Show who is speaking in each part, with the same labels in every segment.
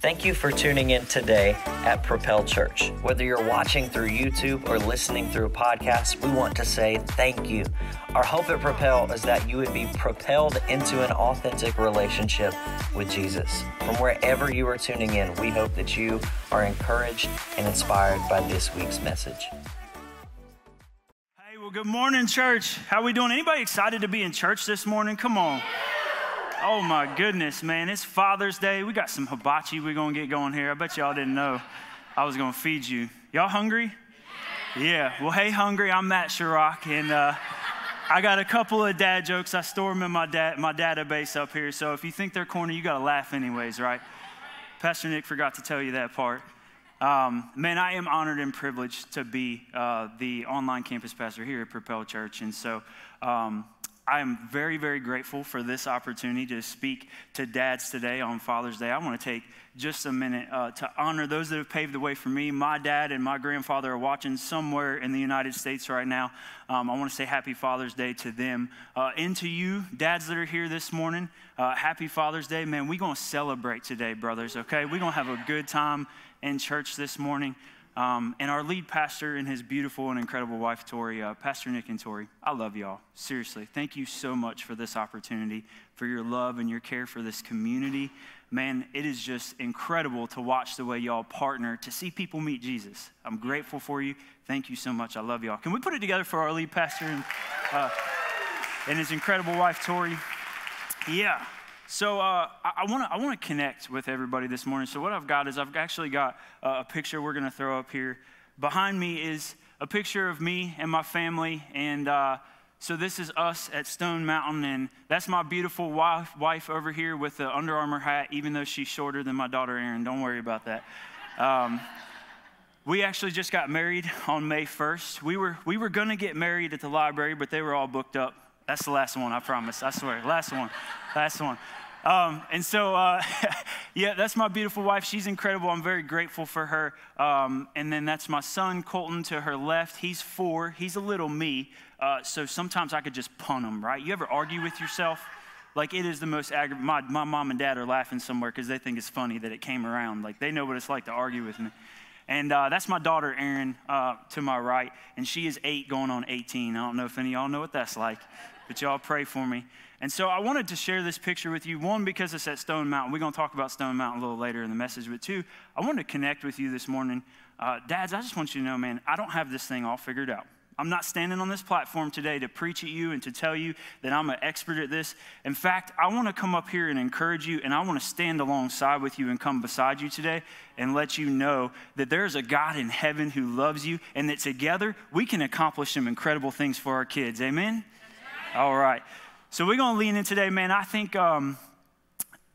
Speaker 1: Thank you for tuning in today at Propel Church. Whether you're watching through YouTube or listening through a podcast, we want to say thank you. Our hope at Propel is that you would be propelled into an authentic relationship with Jesus. From wherever you are tuning in, we hope that you are encouraged and inspired by this week's message.
Speaker 2: Hey, well, good morning, church. How are we doing? Anybody excited to be in church this morning? Come on. Oh my goodness, man. It's Father's Day. We got some hibachi we're going to get going here. I bet y'all didn't know I was going to feed you. Y'all hungry? Yeah. Well, hey, hungry. I'm Matt Sharrock, and uh, I got a couple of dad jokes. I store them in my, da- my database up here. So if you think they're corny, you got to laugh anyways, right? Pastor Nick forgot to tell you that part. Um, man, I am honored and privileged to be uh, the online campus pastor here at Propel Church. And so, um, I am very, very grateful for this opportunity to speak to dads today on Father's Day. I want to take just a minute uh, to honor those that have paved the way for me. My dad and my grandfather are watching somewhere in the United States right now. Um, I want to say Happy Father's Day to them. Uh, and to you, dads that are here this morning, uh, Happy Father's Day. Man, we're going to celebrate today, brothers, okay? We're going to have a good time in church this morning. Um, and our lead pastor and his beautiful and incredible wife, Tori, uh, Pastor Nick and Tori, I love y'all. Seriously, thank you so much for this opportunity, for your love and your care for this community. Man, it is just incredible to watch the way y'all partner to see people meet Jesus. I'm grateful for you. Thank you so much. I love y'all. Can we put it together for our lead pastor and, uh, and his incredible wife, Tori? Yeah. So uh, I want to I want to connect with everybody this morning. So what I've got is I've actually got a picture we're going to throw up here. Behind me is a picture of me and my family, and uh, so this is us at Stone Mountain, and that's my beautiful wife, wife over here with the Under Armour hat, even though she's shorter than my daughter Erin. Don't worry about that. Um, we actually just got married on May 1st. We were we were going to get married at the library, but they were all booked up. That's the last one, I promise. I swear. Last one. Last one. Um, and so, uh, yeah, that's my beautiful wife. She's incredible. I'm very grateful for her. Um, and then that's my son, Colton, to her left. He's four. He's a little me. Uh, so sometimes I could just punt him, right? You ever argue with yourself? Like it is the most aggravating. My, my mom and dad are laughing somewhere because they think it's funny that it came around. Like they know what it's like to argue with me. And uh, that's my daughter, Erin, uh, to my right. And she is eight going on 18. I don't know if any of y'all know what that's like, but y'all pray for me. And so I wanted to share this picture with you. One, because it's at Stone Mountain. We're going to talk about Stone Mountain a little later in the message. But two, I wanted to connect with you this morning. Uh, dads, I just want you to know, man, I don't have this thing all figured out. I'm not standing on this platform today to preach at you and to tell you that I'm an expert at this. In fact, I want to come up here and encourage you, and I want to stand alongside with you and come beside you today and let you know that there's a God in heaven who loves you, and that together we can accomplish some incredible things for our kids. Amen? All right. So we're going to lean in today, man. I think, um,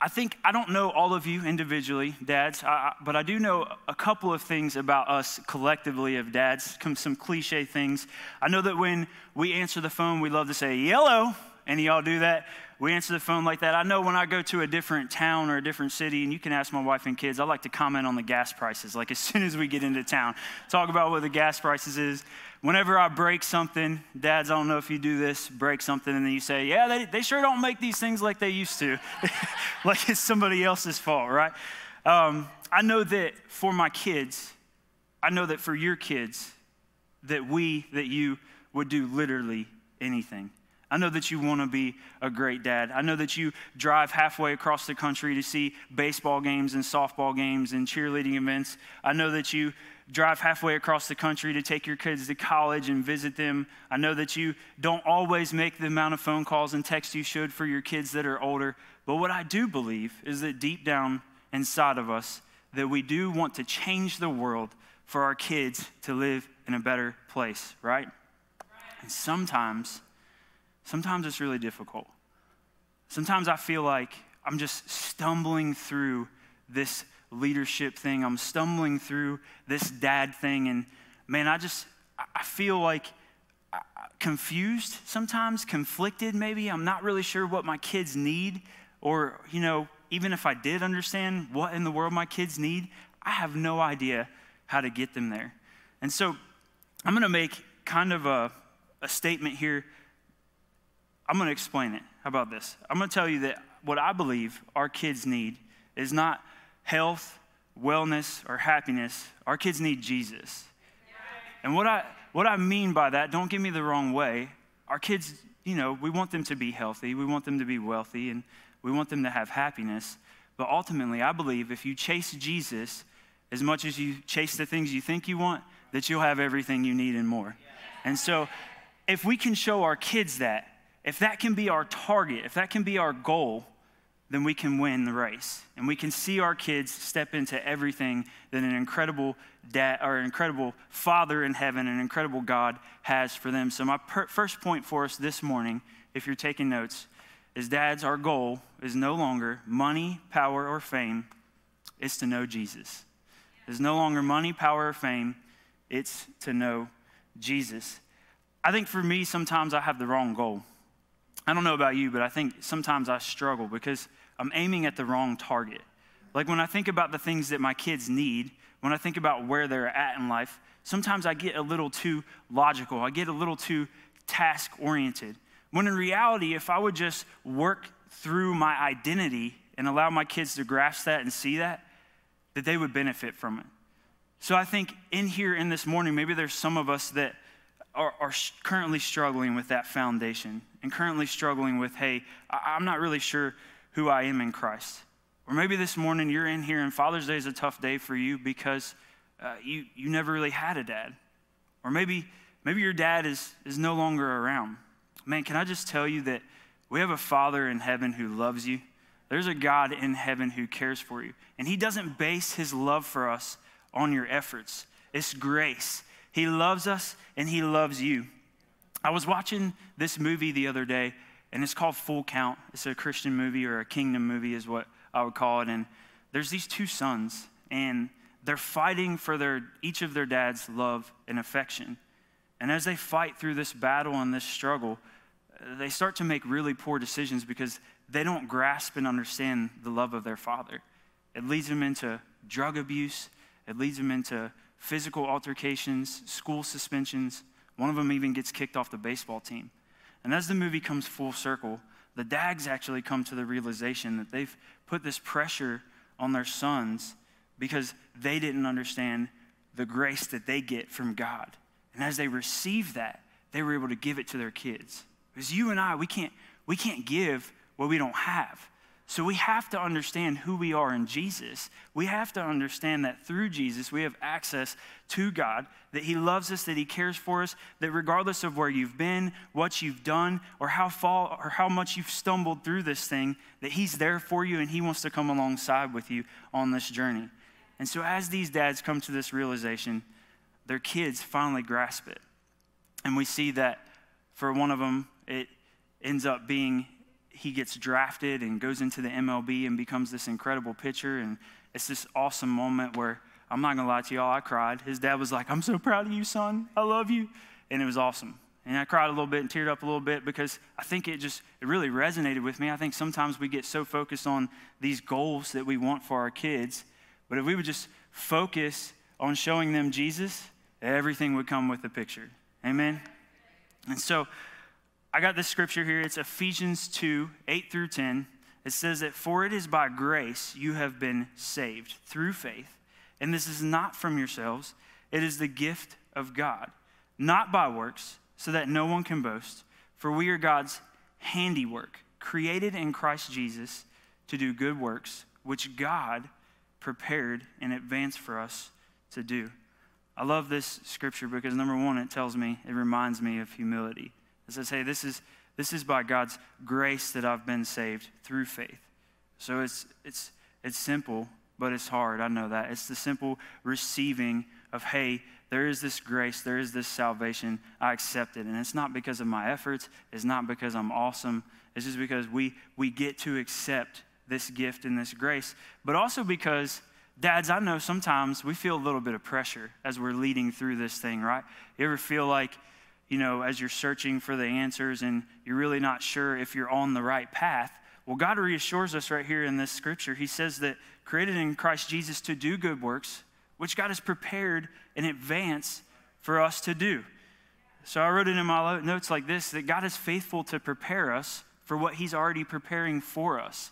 Speaker 2: I think I don't know all of you individually, dads, I, but I do know a couple of things about us collectively of dads, some cliche things. I know that when we answer the phone, we love to say yellow. Any y'all do that? We answer the phone like that. I know when I go to a different town or a different city, and you can ask my wife and kids, I like to comment on the gas prices. Like as soon as we get into town, talk about what the gas prices is whenever I break something, dads, I don't know if you do this, break something, and then you say, Yeah, they, they sure don't make these things like they used to, like it's somebody else's fault, right? Um, I know that for my kids, I know that for your kids, that we, that you would do literally anything. I know that you want to be a great dad. I know that you drive halfway across the country to see baseball games and softball games and cheerleading events. I know that you drive halfway across the country to take your kids to college and visit them. I know that you don't always make the amount of phone calls and texts you should for your kids that are older. But what I do believe is that deep down inside of us, that we do want to change the world for our kids to live in a better place, right? And sometimes, sometimes it's really difficult. Sometimes I feel like I'm just stumbling through this leadership thing. I'm stumbling through this dad thing. And man, I just, I feel like confused sometimes, conflicted maybe. I'm not really sure what my kids need. Or, you know, even if I did understand what in the world my kids need, I have no idea how to get them there. And so I'm going to make kind of a, a statement here. I'm going to explain it. How about this? I'm going to tell you that what I believe our kids need is not health, wellness, or happiness, our kids need Jesus. And what I, what I mean by that, don't get me the wrong way, our kids, you know, we want them to be healthy, we want them to be wealthy, and we want them to have happiness. But ultimately, I believe if you chase Jesus as much as you chase the things you think you want, that you'll have everything you need and more. And so, if we can show our kids that, if that can be our target, if that can be our goal, then we can win the race. And we can see our kids step into everything that an incredible dad or incredible father in heaven, an incredible God has for them. So, my per- first point for us this morning, if you're taking notes, is dads, our goal is no longer money, power, or fame, it's to know Jesus. It's no longer money, power, or fame, it's to know Jesus. I think for me, sometimes I have the wrong goal. I don't know about you, but I think sometimes I struggle because I'm aiming at the wrong target. Like when I think about the things that my kids need, when I think about where they're at in life, sometimes I get a little too logical. I get a little too task oriented. When in reality, if I would just work through my identity and allow my kids to grasp that and see that, that they would benefit from it. So I think in here in this morning, maybe there's some of us that are, are currently struggling with that foundation and currently struggling with, hey, I'm not really sure who I am in Christ. Or maybe this morning you're in here and Father's Day is a tough day for you because uh, you, you never really had a dad. Or maybe, maybe your dad is, is no longer around. Man, can I just tell you that we have a Father in heaven who loves you? There's a God in heaven who cares for you. And He doesn't base His love for us on your efforts, it's grace. He loves us and He loves you. I was watching this movie the other day, and it's called Full Count. It's a Christian movie or a kingdom movie, is what I would call it. And there's these two sons, and they're fighting for their, each of their dad's love and affection. And as they fight through this battle and this struggle, they start to make really poor decisions because they don't grasp and understand the love of their father. It leads them into drug abuse, it leads them into physical altercations, school suspensions. One of them even gets kicked off the baseball team. And as the movie comes full circle, the dads actually come to the realization that they've put this pressure on their sons because they didn't understand the grace that they get from God. And as they received that, they were able to give it to their kids. Because you and I, we can't, we can't give what we don't have. So we have to understand who we are in Jesus. We have to understand that through Jesus, we have access to God, that He loves us, that He cares for us, that regardless of where you've been, what you've done, or how fall or how much you've stumbled through this thing, that He's there for you and He wants to come alongside with you on this journey. And so as these dads come to this realization, their kids finally grasp it. And we see that for one of them, it ends up being he gets drafted and goes into the MLB and becomes this incredible pitcher. And it's this awesome moment where I'm not gonna lie to y'all, I cried. His dad was like, I'm so proud of you, son. I love you. And it was awesome. And I cried a little bit and teared up a little bit because I think it just it really resonated with me. I think sometimes we get so focused on these goals that we want for our kids, but if we would just focus on showing them Jesus, everything would come with the picture. Amen. And so I got this scripture here. It's Ephesians 2 8 through 10. It says that, For it is by grace you have been saved through faith. And this is not from yourselves, it is the gift of God, not by works, so that no one can boast. For we are God's handiwork, created in Christ Jesus to do good works, which God prepared in advance for us to do. I love this scripture because, number one, it tells me, it reminds me of humility. It says, hey, this is, this is by God's grace that I've been saved through faith. So it's, it's, it's simple, but it's hard. I know that. It's the simple receiving of, hey, there is this grace, there is this salvation. I accept it. And it's not because of my efforts, it's not because I'm awesome. It's just because we, we get to accept this gift and this grace, but also because. Dads, I know sometimes we feel a little bit of pressure as we're leading through this thing, right? You ever feel like you know, as you're searching for the answers and you're really not sure if you're on the right path. Well, God reassures us right here in this scripture. He says that created in Christ Jesus to do good works, which God has prepared in advance for us to do. So I wrote it in my notes like this that God is faithful to prepare us for what He's already preparing for us.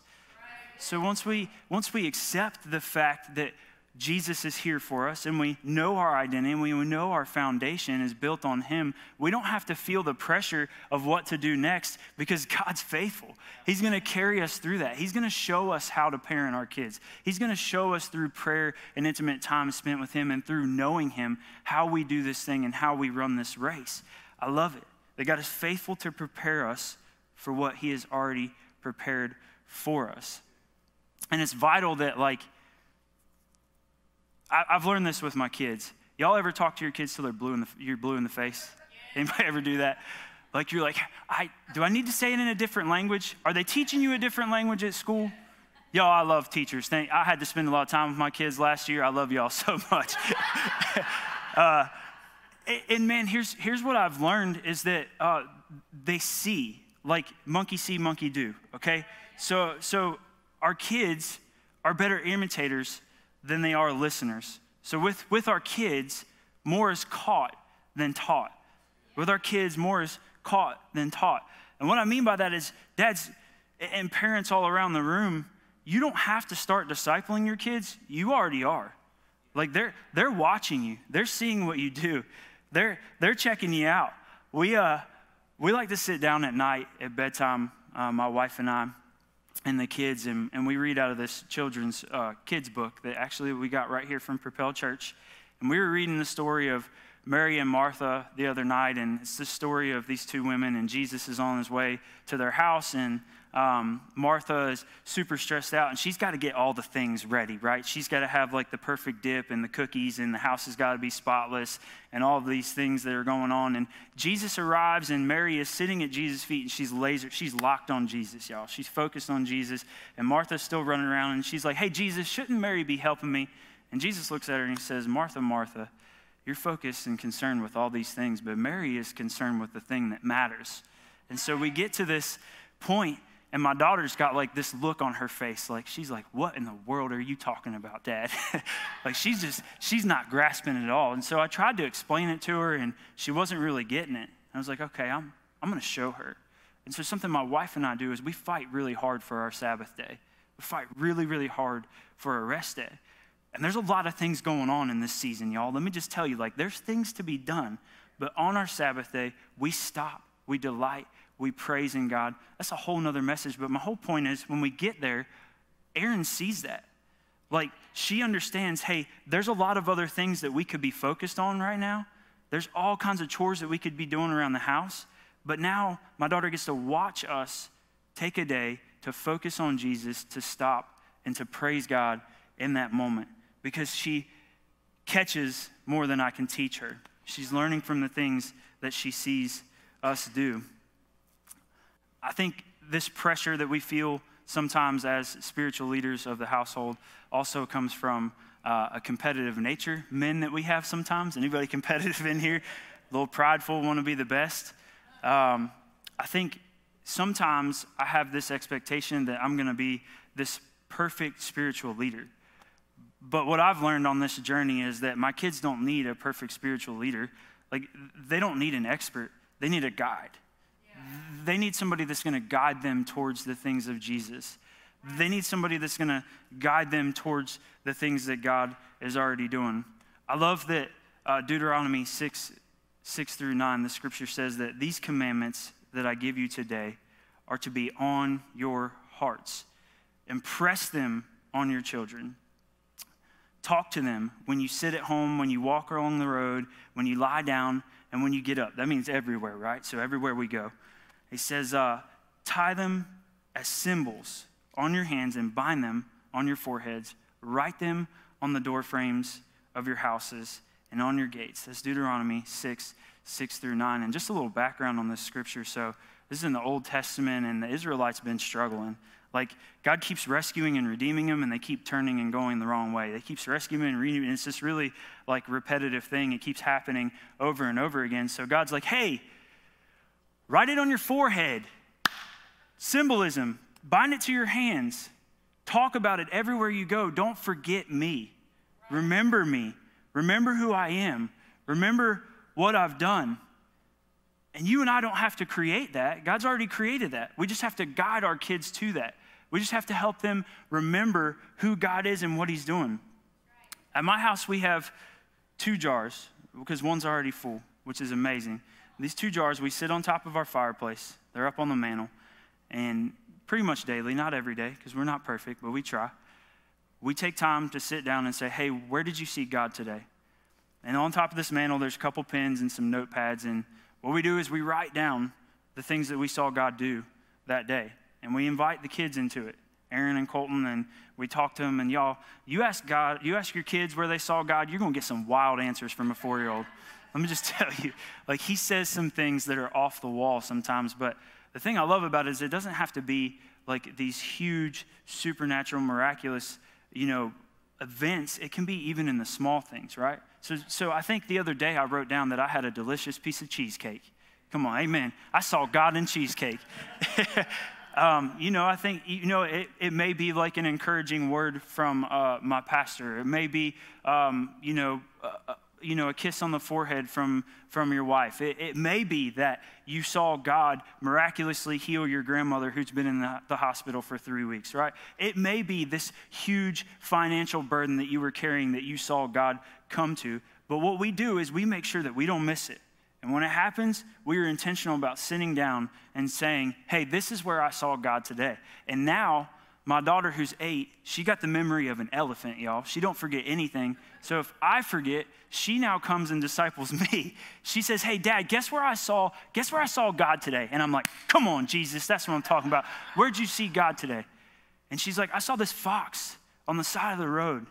Speaker 2: So once we once we accept the fact that Jesus is here for us and we know our identity and we know our foundation is built on Him, we don't have to feel the pressure of what to do next because God's faithful. He's going to carry us through that. He's going to show us how to parent our kids. He's going to show us through prayer and intimate time spent with Him and through knowing Him how we do this thing and how we run this race. I love it that God is faithful to prepare us for what He has already prepared for us. And it's vital that, like, I, have learned this with my kids. Y'all ever talk to your kids till they're blue in the, you're blue in the face? Anybody ever do that? Like you're like, I, do I need to say it in a different language? Are they teaching you a different language at school? Y'all, I love teachers. Thank, I had to spend a lot of time with my kids last year. I love y'all so much. uh, and man, here's, here's what I've learned is that uh, they see, like monkey see, monkey do, okay? So, so our kids are better imitators than they are listeners. So, with, with our kids, more is caught than taught. With our kids, more is caught than taught. And what I mean by that is, dads and parents all around the room, you don't have to start discipling your kids. You already are. Like they're, they're watching you, they're seeing what you do, they're, they're checking you out. We, uh, we like to sit down at night at bedtime, uh, my wife and I, and the kids, and, and we read out of this children's uh, kids book that actually we got right here from Propel Church. And we were reading the story of Mary and Martha the other night, and it's the story of these two women, and Jesus is on his way to their house, and um, Martha is super stressed out and she's got to get all the things ready, right? She's got to have like the perfect dip and the cookies, and the house has got to be spotless and all these things that are going on. And Jesus arrives, and Mary is sitting at Jesus' feet and she's laser, she's locked on Jesus, y'all. She's focused on Jesus. And Martha's still running around and she's like, Hey, Jesus, shouldn't Mary be helping me? And Jesus looks at her and he says, Martha, Martha, you're focused and concerned with all these things, but Mary is concerned with the thing that matters. And so we get to this point and my daughter's got like this look on her face, like she's like, What in the world are you talking about, Dad? like she's just, she's not grasping it at all. And so I tried to explain it to her, and she wasn't really getting it. I was like, Okay, I'm, I'm to show her. And so something my wife and I do is we fight really hard for our Sabbath day. We fight really, really hard for a rest day. And there's a lot of things going on in this season, y'all. Let me just tell you, like, there's things to be done. But on our Sabbath day, we stop, we delight, we praise in God. That's a whole nother message. But my whole point is when we get there, Erin sees that. Like she understands, hey, there's a lot of other things that we could be focused on right now. There's all kinds of chores that we could be doing around the house. But now my daughter gets to watch us take a day to focus on Jesus, to stop and to praise God in that moment because she catches more than I can teach her. She's learning from the things that she sees us do. I think this pressure that we feel sometimes as spiritual leaders of the household also comes from uh, a competitive nature. Men that we have sometimes. Anybody competitive in here? A little prideful, want to be the best. Um, I think sometimes I have this expectation that I'm going to be this perfect spiritual leader. But what I've learned on this journey is that my kids don't need a perfect spiritual leader. Like, they don't need an expert, they need a guide they need somebody that's going to guide them towards the things of Jesus. They need somebody that's going to guide them towards the things that God is already doing. I love that uh, Deuteronomy 6, 6 through 9, the scripture says that these commandments that I give you today are to be on your hearts. Impress them on your children. Talk to them when you sit at home, when you walk along the road, when you lie down, and when you get up. That means everywhere, right? So, everywhere we go. He says, uh, tie them as symbols on your hands and bind them on your foreheads. Write them on the door frames of your houses and on your gates. That's Deuteronomy 6, 6 through 9. And just a little background on this scripture. So, this is in the Old Testament, and the Israelites been struggling. Like, God keeps rescuing and redeeming them, and they keep turning and going the wrong way. They keeps rescuing and redeeming. And it's this really, like, repetitive thing. It keeps happening over and over again. So, God's like, hey, Write it on your forehead. Symbolism. Bind it to your hands. Talk about it everywhere you go. Don't forget me. Remember me. Remember who I am. Remember what I've done. And you and I don't have to create that. God's already created that. We just have to guide our kids to that. We just have to help them remember who God is and what He's doing. At my house, we have two jars because one's already full, which is amazing. These two jars we sit on top of our fireplace, they're up on the mantle, and pretty much daily, not every day because we're not perfect, but we try. We take time to sit down and say, hey, where did you see God today? And on top of this mantle, there's a couple pens and some notepads. And what we do is we write down the things that we saw God do that day. And we invite the kids into it, Erin and Colton, and we talk to them. And y'all, you ask God, you ask your kids where they saw God, you're going to get some wild answers from a four year old. Let me just tell you, like, he says some things that are off the wall sometimes. But the thing I love about it is it doesn't have to be like these huge, supernatural, miraculous, you know, events. It can be even in the small things, right? So, so I think the other day I wrote down that I had a delicious piece of cheesecake. Come on, amen. I saw God in cheesecake. um, you know, I think, you know, it, it may be like an encouraging word from uh, my pastor. It may be, um, you know, uh, you know, a kiss on the forehead from, from your wife. It, it, may be that you saw God miraculously heal your grandmother who's been in the, the hospital for three weeks, right? It may be this huge financial burden that you were carrying that you saw God come to. But what we do is we make sure that we don't miss it. And when it happens, we are intentional about sitting down and saying, hey, this is where I saw God today. And now, my daughter who's eight, she got the memory of an elephant, y'all. She don't forget anything. So if I forget, she now comes and disciples me. She says, "Hey, Dad, guess where I saw? Guess where I saw God today?" And I'm like, "Come on, Jesus, that's what I'm talking about. Where'd you see God today?" And she's like, "I saw this fox on the side of the road,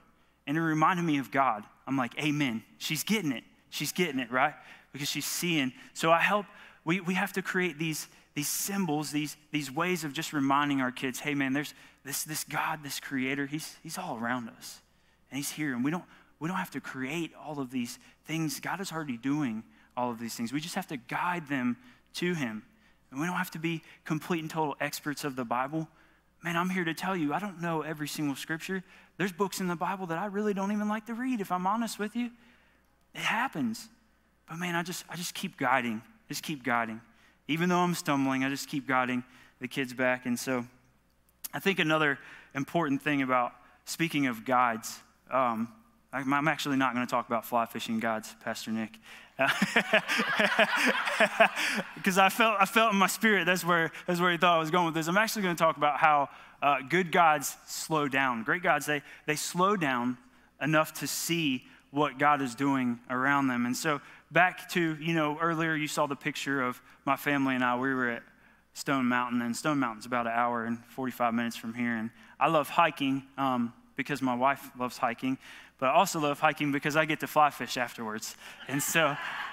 Speaker 2: and it reminded me of God." I'm like, "Amen." She's getting it. She's getting it right because she's seeing. So I help. We we have to create these these symbols, these, these ways of just reminding our kids, hey man, there's this, this God, this creator, he's, he's all around us. And he's here. And we don't, we don't have to create all of these things. God is already doing all of these things. We just have to guide them to him. And we don't have to be complete and total experts of the Bible. Man, I'm here to tell you, I don't know every single scripture. There's books in the Bible that I really don't even like to read, if I'm honest with you. It happens. But man, I just I just keep guiding. Just keep guiding. Even though I'm stumbling, I just keep guiding the kids back. And so I think another important thing about speaking of guides, um, I'm actually not going to talk about fly fishing guides, Pastor Nick. Because I felt, I felt in my spirit that's where, that's where he thought I was going with this. I'm actually going to talk about how uh, good guides slow down. Great guides, they, they slow down enough to see what God is doing around them. And so back to, you know, earlier you saw the picture of my family and I. We were at Stone Mountain, and Stone Mountain's about an hour and 45 minutes from here. And I love hiking um, because my wife loves hiking, but I also love hiking because I get to fly fish afterwards. And so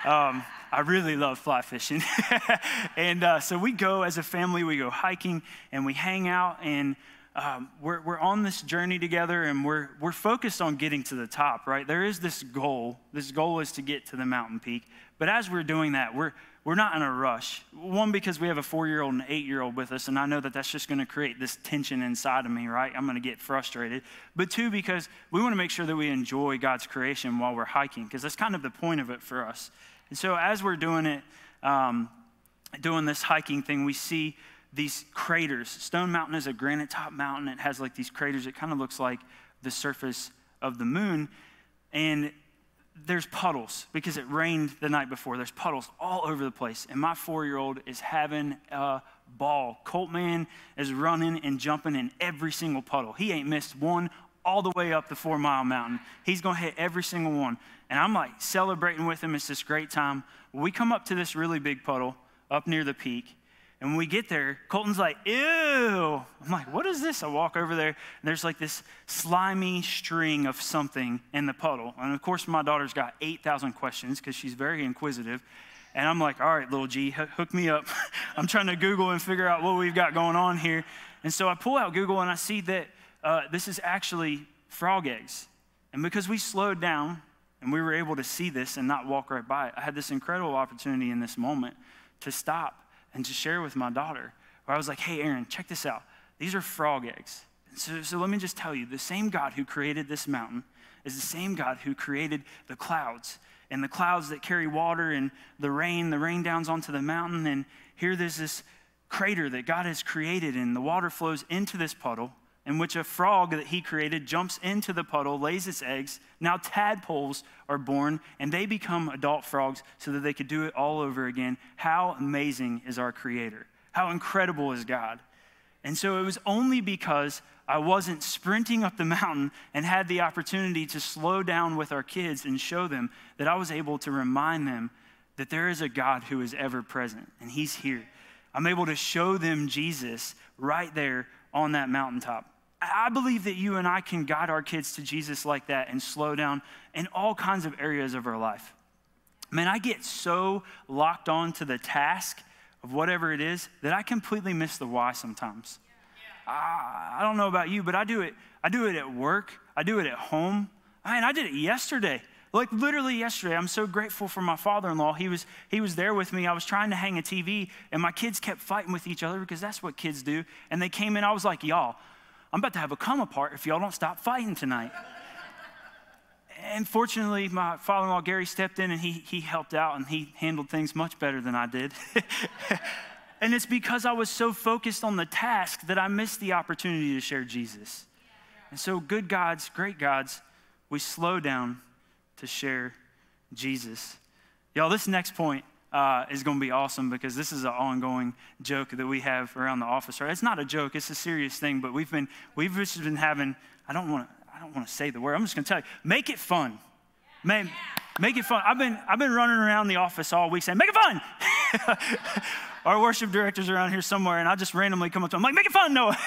Speaker 2: um, I really love fly fishing. and uh, so we go as a family, we go hiking and we hang out and um, we're, we're on this journey together and we're, we're focused on getting to the top, right? There is this goal. This goal is to get to the mountain peak. But as we're doing that, we're, we're not in a rush. One, because we have a four year old and an eight year old with us, and I know that that's just going to create this tension inside of me, right? I'm going to get frustrated. But two, because we want to make sure that we enjoy God's creation while we're hiking, because that's kind of the point of it for us. And so as we're doing it, um, doing this hiking thing, we see these craters. Stone Mountain is a granite top mountain. It has like these craters. It kind of looks like the surface of the moon. And there's puddles because it rained the night before. There's puddles all over the place. And my four year old is having a ball. Colt Man is running and jumping in every single puddle. He ain't missed one all the way up the four mile mountain. He's going to hit every single one. And I'm like celebrating with him. It's this great time. We come up to this really big puddle up near the peak. And when we get there, Colton's like, ew. I'm like, what is this? I walk over there, and there's like this slimy string of something in the puddle. And of course, my daughter's got 8,000 questions because she's very inquisitive. And I'm like, all right, little G, hook me up. I'm trying to Google and figure out what we've got going on here. And so I pull out Google and I see that uh, this is actually frog eggs. And because we slowed down and we were able to see this and not walk right by it, I had this incredible opportunity in this moment to stop and to share with my daughter, where I was like, hey, Erin, check this out. These are frog eggs. So, so let me just tell you the same God who created this mountain is the same God who created the clouds and the clouds that carry water and the rain, the rain downs onto the mountain. And here there's this crater that God has created, and the water flows into this puddle, in which a frog that he created jumps into the puddle, lays its eggs. Now tadpoles are born, and they become adult frogs so that they could do it all over again. How amazing is our Creator? How incredible is God? And so it was only because I wasn't sprinting up the mountain and had the opportunity to slow down with our kids and show them that I was able to remind them that there is a God who is ever present and He's here. I'm able to show them Jesus right there on that mountaintop. I believe that you and I can guide our kids to Jesus like that and slow down in all kinds of areas of our life. Man, I get so locked on to the task of whatever it is that I completely miss the why sometimes. I, ah, I don't know about you, but I do it. I do it at work. I do it at home. I mean, I did it yesterday. Like literally yesterday, I'm so grateful for my father-in-law. He was he was there with me. I was trying to hang a TV, and my kids kept fighting with each other because that's what kids do. And they came in. I was like, y'all, I'm about to have a come apart if y'all don't stop fighting tonight. and fortunately, my father in law, Gary, stepped in and he, he helped out and he handled things much better than I did. and it's because I was so focused on the task that I missed the opportunity to share Jesus. And so, good gods, great gods, we slow down to share Jesus. Y'all, this next point uh, is going to be awesome because this is an ongoing joke that we have around the office. Right? It's not a joke; it's a serious thing. But we've been we've just been having. I don't want to. I don't want to say the word. I'm just going to tell you. Make it fun. Man, make it fun. I've been I've been running around the office all week saying, "Make it fun." Our worship director's around here somewhere, and I just randomly come up to him, I'm like, "Make it fun, Noah."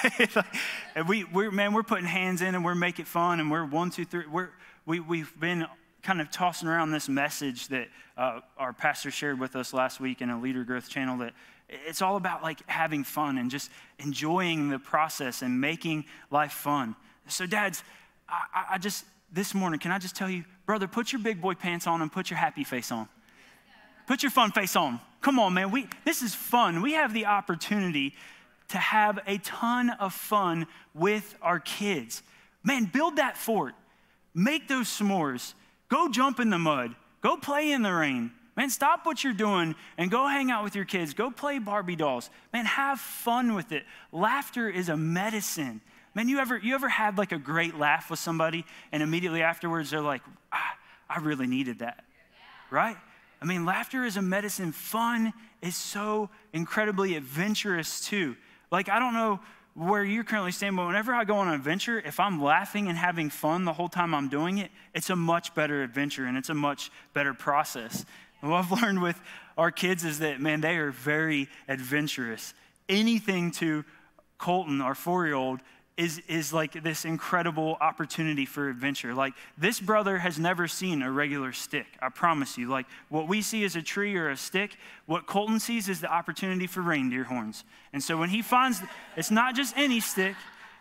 Speaker 2: and we, we're man, we're putting hands in, and we're making fun, and we're one, two, three. We're we we've been kind of tossing around this message that uh, our pastor shared with us last week in a leader growth channel that it's all about like having fun and just enjoying the process and making life fun. So, dads, I, I just, this morning, can I just tell you, brother, put your big boy pants on and put your happy face on. Put your fun face on. Come on, man. We, this is fun. We have the opportunity to have a ton of fun with our kids. Man, build that fort. Make those s'mores. Go jump in the mud. Go play in the rain. Man, stop what you're doing and go hang out with your kids. Go play Barbie dolls. Man, have fun with it. Laughter is a medicine. Man, you ever you ever had like a great laugh with somebody and immediately afterwards they're like, ah, I really needed that. Right? I mean, laughter is a medicine. Fun is so incredibly adventurous too. Like, I don't know where you're currently standing, but whenever I go on an adventure, if I'm laughing and having fun the whole time I'm doing it, it's a much better adventure and it's a much better process. And what I've learned with our kids is that, man, they are very adventurous. Anything to Colton, our four year old, is, is like this incredible opportunity for adventure. Like, this brother has never seen a regular stick, I promise you. Like, what we see is a tree or a stick. What Colton sees is the opportunity for reindeer horns. And so when he finds, it's not just any stick,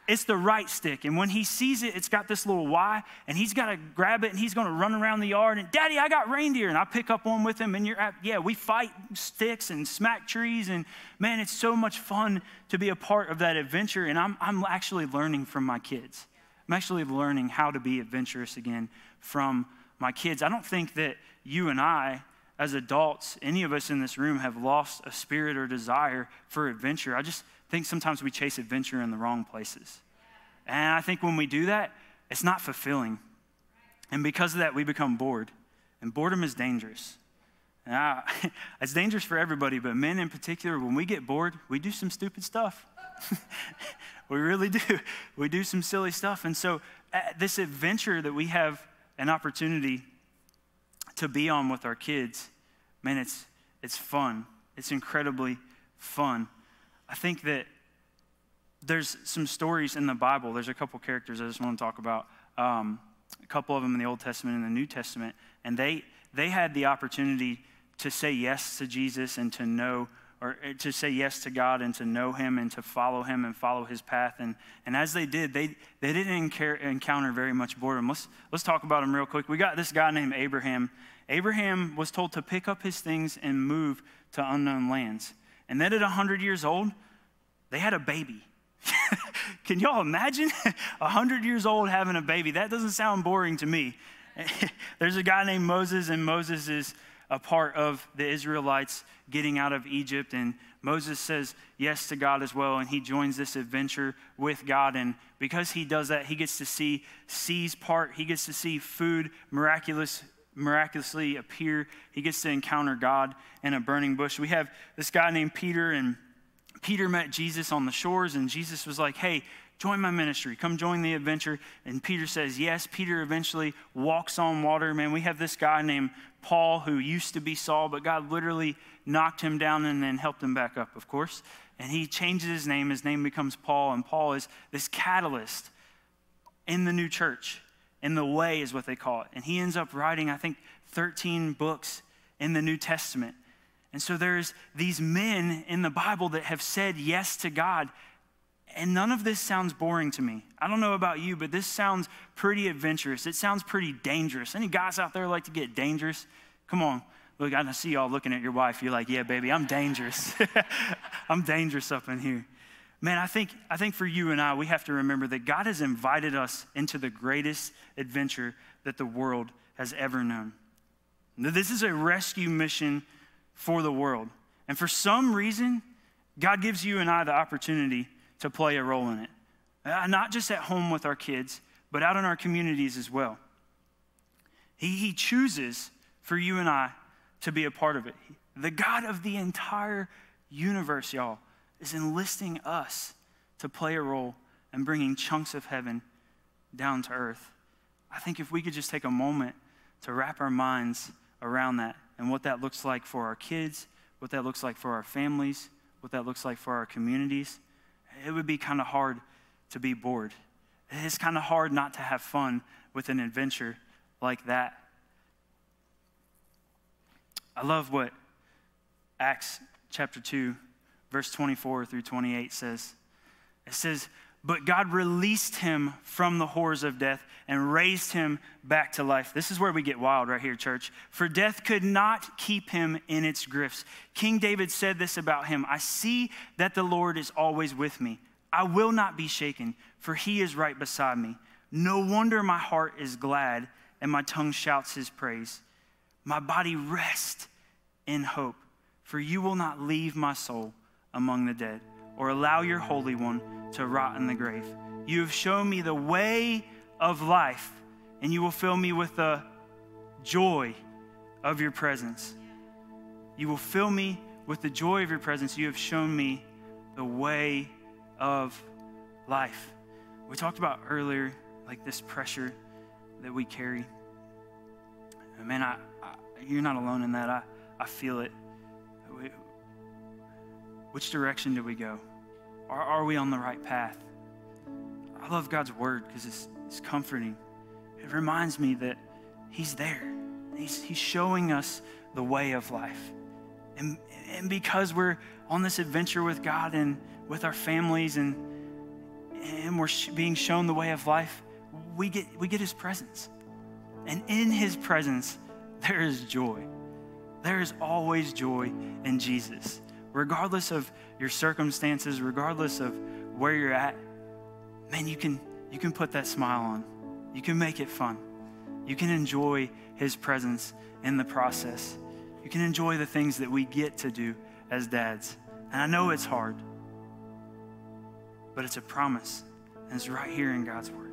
Speaker 2: it's the right stick. And when he sees it, it's got this little Y, and he's got to grab it and he's going to run around the yard. And, Daddy, I got reindeer. And I pick up one with him, and you're at, yeah, we fight sticks and smack trees. And man, it's so much fun to be a part of that adventure. And I'm, I'm actually learning from my kids. I'm actually learning how to be adventurous again from my kids. I don't think that you and I, as adults, any of us in this room, have lost a spirit or desire for adventure. I just think sometimes we chase adventure in the wrong places. And I think when we do that, it's not fulfilling. And because of that, we become bored. And boredom is dangerous. I, it's dangerous for everybody, but men in particular, when we get bored, we do some stupid stuff. we really do. We do some silly stuff. And so, uh, this adventure that we have an opportunity to be on with our kids, man, it's, it's fun. It's incredibly fun. I think that there's some stories in the Bible. There's a couple characters I just want to talk about. Um, a couple of them in the Old Testament and the New Testament, and they they had the opportunity to say yes to Jesus and to know or eh, to say yes to God and to know him and to follow him and follow his path. And, and as they did, they, they didn't encounter very much boredom. Let's, let's talk about him real quick. We got this guy named Abraham. Abraham was told to pick up his things and move to unknown lands. And then at 100 years old, they had a baby. Can y'all imagine 100 years old having a baby? That doesn't sound boring to me. There's a guy named Moses, and Moses is a part of the Israelites getting out of Egypt. And Moses says yes to God as well, and he joins this adventure with God. And because he does that, he gets to see seas part, he gets to see food miraculous, miraculously appear. He gets to encounter God in a burning bush. We have this guy named Peter, and Peter met Jesus on the shores, and Jesus was like, Hey, join my ministry. Come join the adventure. And Peter says, Yes. Peter eventually walks on water. Man, we have this guy named Paul who used to be Saul, but God literally knocked him down and then helped him back up, of course. And he changes his name. His name becomes Paul, and Paul is this catalyst in the new church. In the way is what they call it. And he ends up writing, I think, 13 books in the New Testament. And so there's these men in the Bible that have said yes to God. And none of this sounds boring to me. I don't know about you, but this sounds pretty adventurous. It sounds pretty dangerous. Any guys out there like to get dangerous? Come on. Look, I see y'all looking at your wife. You're like, yeah, baby, I'm dangerous. I'm dangerous up in here. Man, I think, I think for you and I, we have to remember that God has invited us into the greatest adventure that the world has ever known. This is a rescue mission for the world. And for some reason, God gives you and I the opportunity to play a role in it. Uh, not just at home with our kids, but out in our communities as well. He, he chooses for you and I to be a part of it. The God of the entire universe, y'all, is enlisting us to play a role in bringing chunks of heaven down to earth. I think if we could just take a moment to wrap our minds around that and what that looks like for our kids, what that looks like for our families, what that looks like for our communities, it would be kind of hard to be bored. It's kind of hard not to have fun with an adventure like that. I love what Acts chapter 2, verse 24 through 28 says. It says, But God released him from the horrors of death and raised him back to life. This is where we get wild right here, church. For death could not keep him in its grips. King David said this about him I see that the Lord is always with me. I will not be shaken, for he is right beside me. No wonder my heart is glad and my tongue shouts his praise. My body rests in hope, for you will not leave my soul among the dead or allow your Holy One to rot in the grave. You have shown me the way of life, and you will fill me with the joy of your presence. You will fill me with the joy of your presence. You have shown me the way of life. We talked about earlier, like this pressure that we carry. Man, I, you're not alone in that. I, I feel it. Which direction do we go? Are, are we on the right path? I love God's word because it's, it's comforting. It reminds me that He's there. He's, he's showing us the way of life. And, and because we're on this adventure with God and with our families and, and we're sh- being shown the way of life, we get, we get His presence. And in His presence, there is joy. There is always joy in Jesus. Regardless of your circumstances, regardless of where you're at, man, you can, you can put that smile on. You can make it fun. You can enjoy His presence in the process. You can enjoy the things that we get to do as dads. And I know it's hard, but it's a promise. And it's right here in God's Word.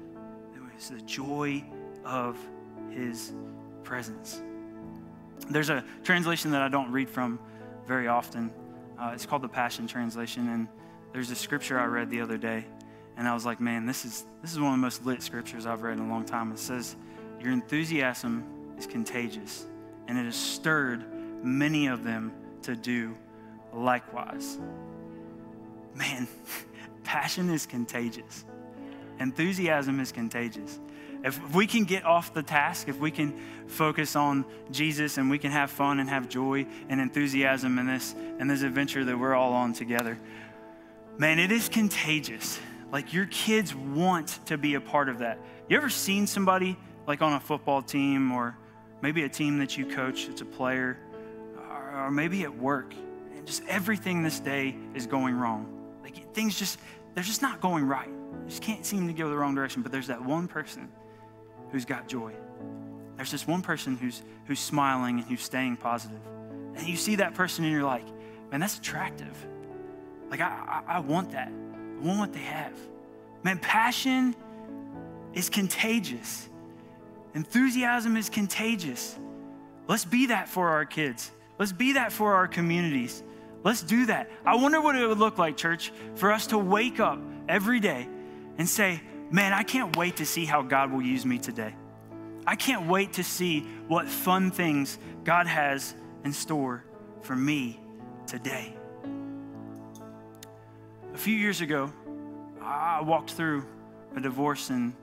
Speaker 2: It's the joy of His presence. There's a translation that I don't read from very often. Uh, it's called the Passion Translation, and there's a scripture I read the other day, and I was like, man, this is this is one of the most lit scriptures I've read in a long time. It says, "Your enthusiasm is contagious, and it has stirred many of them to do likewise." Man, passion is contagious. Enthusiasm is contagious. If we can get off the task, if we can focus on Jesus and we can have fun and have joy and enthusiasm in this in this adventure that we're all on together, man, it is contagious. Like your kids want to be a part of that. You ever seen somebody like on a football team or maybe a team that you coach, it's a player, or maybe at work, and just everything this day is going wrong. Like things just they're just not going right. Just can't seem to go the wrong direction. But there's that one person who's got joy. There's this one person who's, who's smiling and who's staying positive. And you see that person and you're like, man, that's attractive. Like, I, I, I want that. I want what they have. Man, passion is contagious, enthusiasm is contagious. Let's be that for our kids. Let's be that for our communities. Let's do that. I wonder what it would look like, church, for us to wake up every day and say, Man, I can't wait to see how God will use me today. I can't wait to see what fun things God has in store for me today. A few years ago, I walked through a divorce and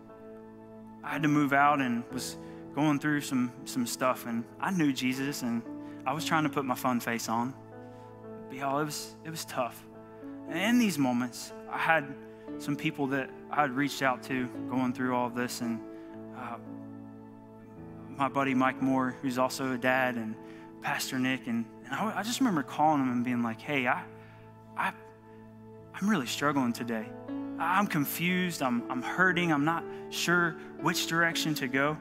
Speaker 2: I had to move out and was going through some, some stuff. And I knew Jesus and I was trying to put my fun face on. But y'all, it was, it was tough. And in these moments, I had some people that I had reached out to going through all this. And uh, my buddy Mike Moore, who's also a dad, and Pastor Nick. And, and I, I just remember calling him and being like, hey, I, I, I'm really struggling today. I'm confused. I'm, I'm hurting. I'm not sure which direction to go.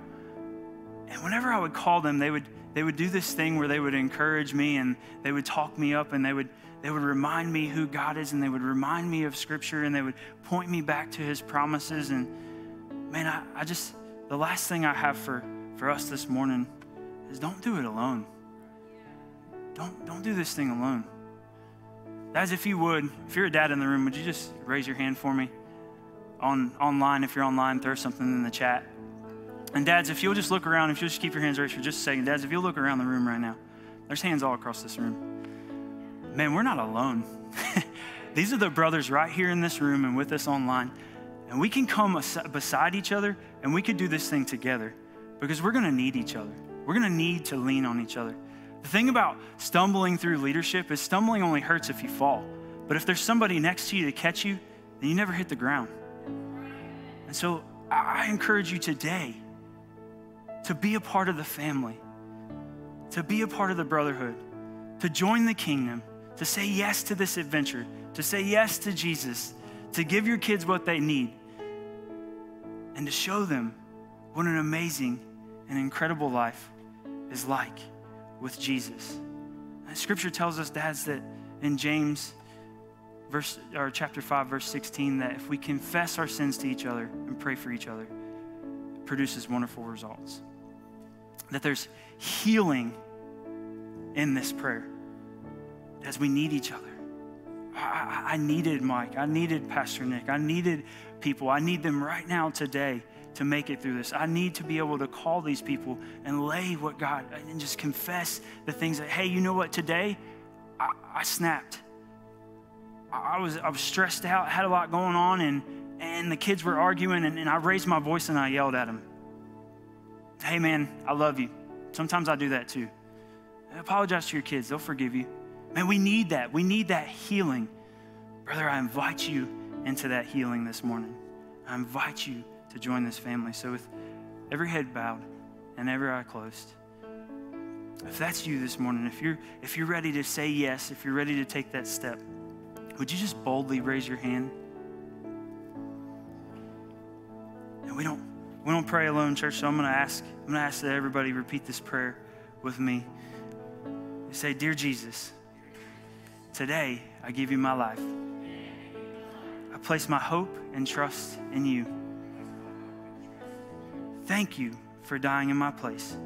Speaker 2: And whenever I would call them, they would, they would do this thing where they would encourage me and they would talk me up and they would, they would remind me who God is and they would remind me of Scripture and they would point me back to His promises. And man, I, I just, the last thing I have for, for us this morning is don't do it alone. Don't, don't do this thing alone. Dads, if you would, if you're a dad in the room, would you just raise your hand for me? On online, if you're online, throw something in the chat. And dads, if you'll just look around, if you'll just keep your hands raised for just a second, dads, if you'll look around the room right now, there's hands all across this room. Man, we're not alone. These are the brothers right here in this room and with us online. And we can come beside each other and we could do this thing together because we're going to need each other. We're going to need to lean on each other. The thing about stumbling through leadership is stumbling only hurts if you fall. But if there's somebody next to you to catch you, then you never hit the ground. And so I encourage you today to be a part of the family, to be a part of the brotherhood, to join the kingdom, to say yes to this adventure, to say yes to Jesus, to give your kids what they need, and to show them what an amazing and incredible life is like with Jesus. And scripture tells us, dads, that in James verse or chapter 5 verse 16 that if we confess our sins to each other and pray for each other it produces wonderful results that there's healing in this prayer as we need each other I, I needed mike i needed pastor nick i needed people i need them right now today to make it through this. I need to be able to call these people and lay what God, and just confess the things that, hey, you know what, today I, I snapped. I, was, I was stressed out, had a lot going on, and, and the kids were arguing, and, and I raised my voice and I yelled at them. Hey, man, I love you. Sometimes I do that too. I apologize to your kids, they'll forgive you. Man, we need that. We need that healing. Brother, I invite you into that healing this morning. I invite you to join this family. So, with every head bowed and every eye closed, if that's you this morning, if you're if you're ready to say yes, if you're ready to take that step, would you just boldly raise your hand? And we don't we don't pray alone, church. So I'm going to ask I'm going to ask that everybody repeat this prayer with me. say, "Dear Jesus, today I give you my life. I place my hope and trust in you." Thank you for dying in my place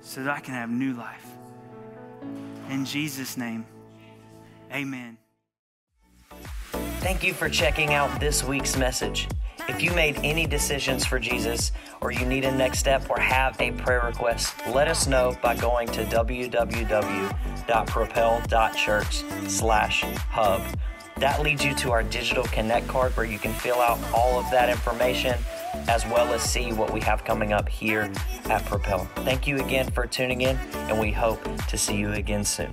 Speaker 2: so that I can have new life. In Jesus' name, amen.
Speaker 1: Thank you for checking out this week's message. If you made any decisions for Jesus, or you need a next step, or have a prayer request, let us know by going to www.propel.church/hub. That leads you to our digital connect card where you can fill out all of that information as well as see what we have coming up here at Propel. Thank you again for tuning in, and we hope to see you again soon.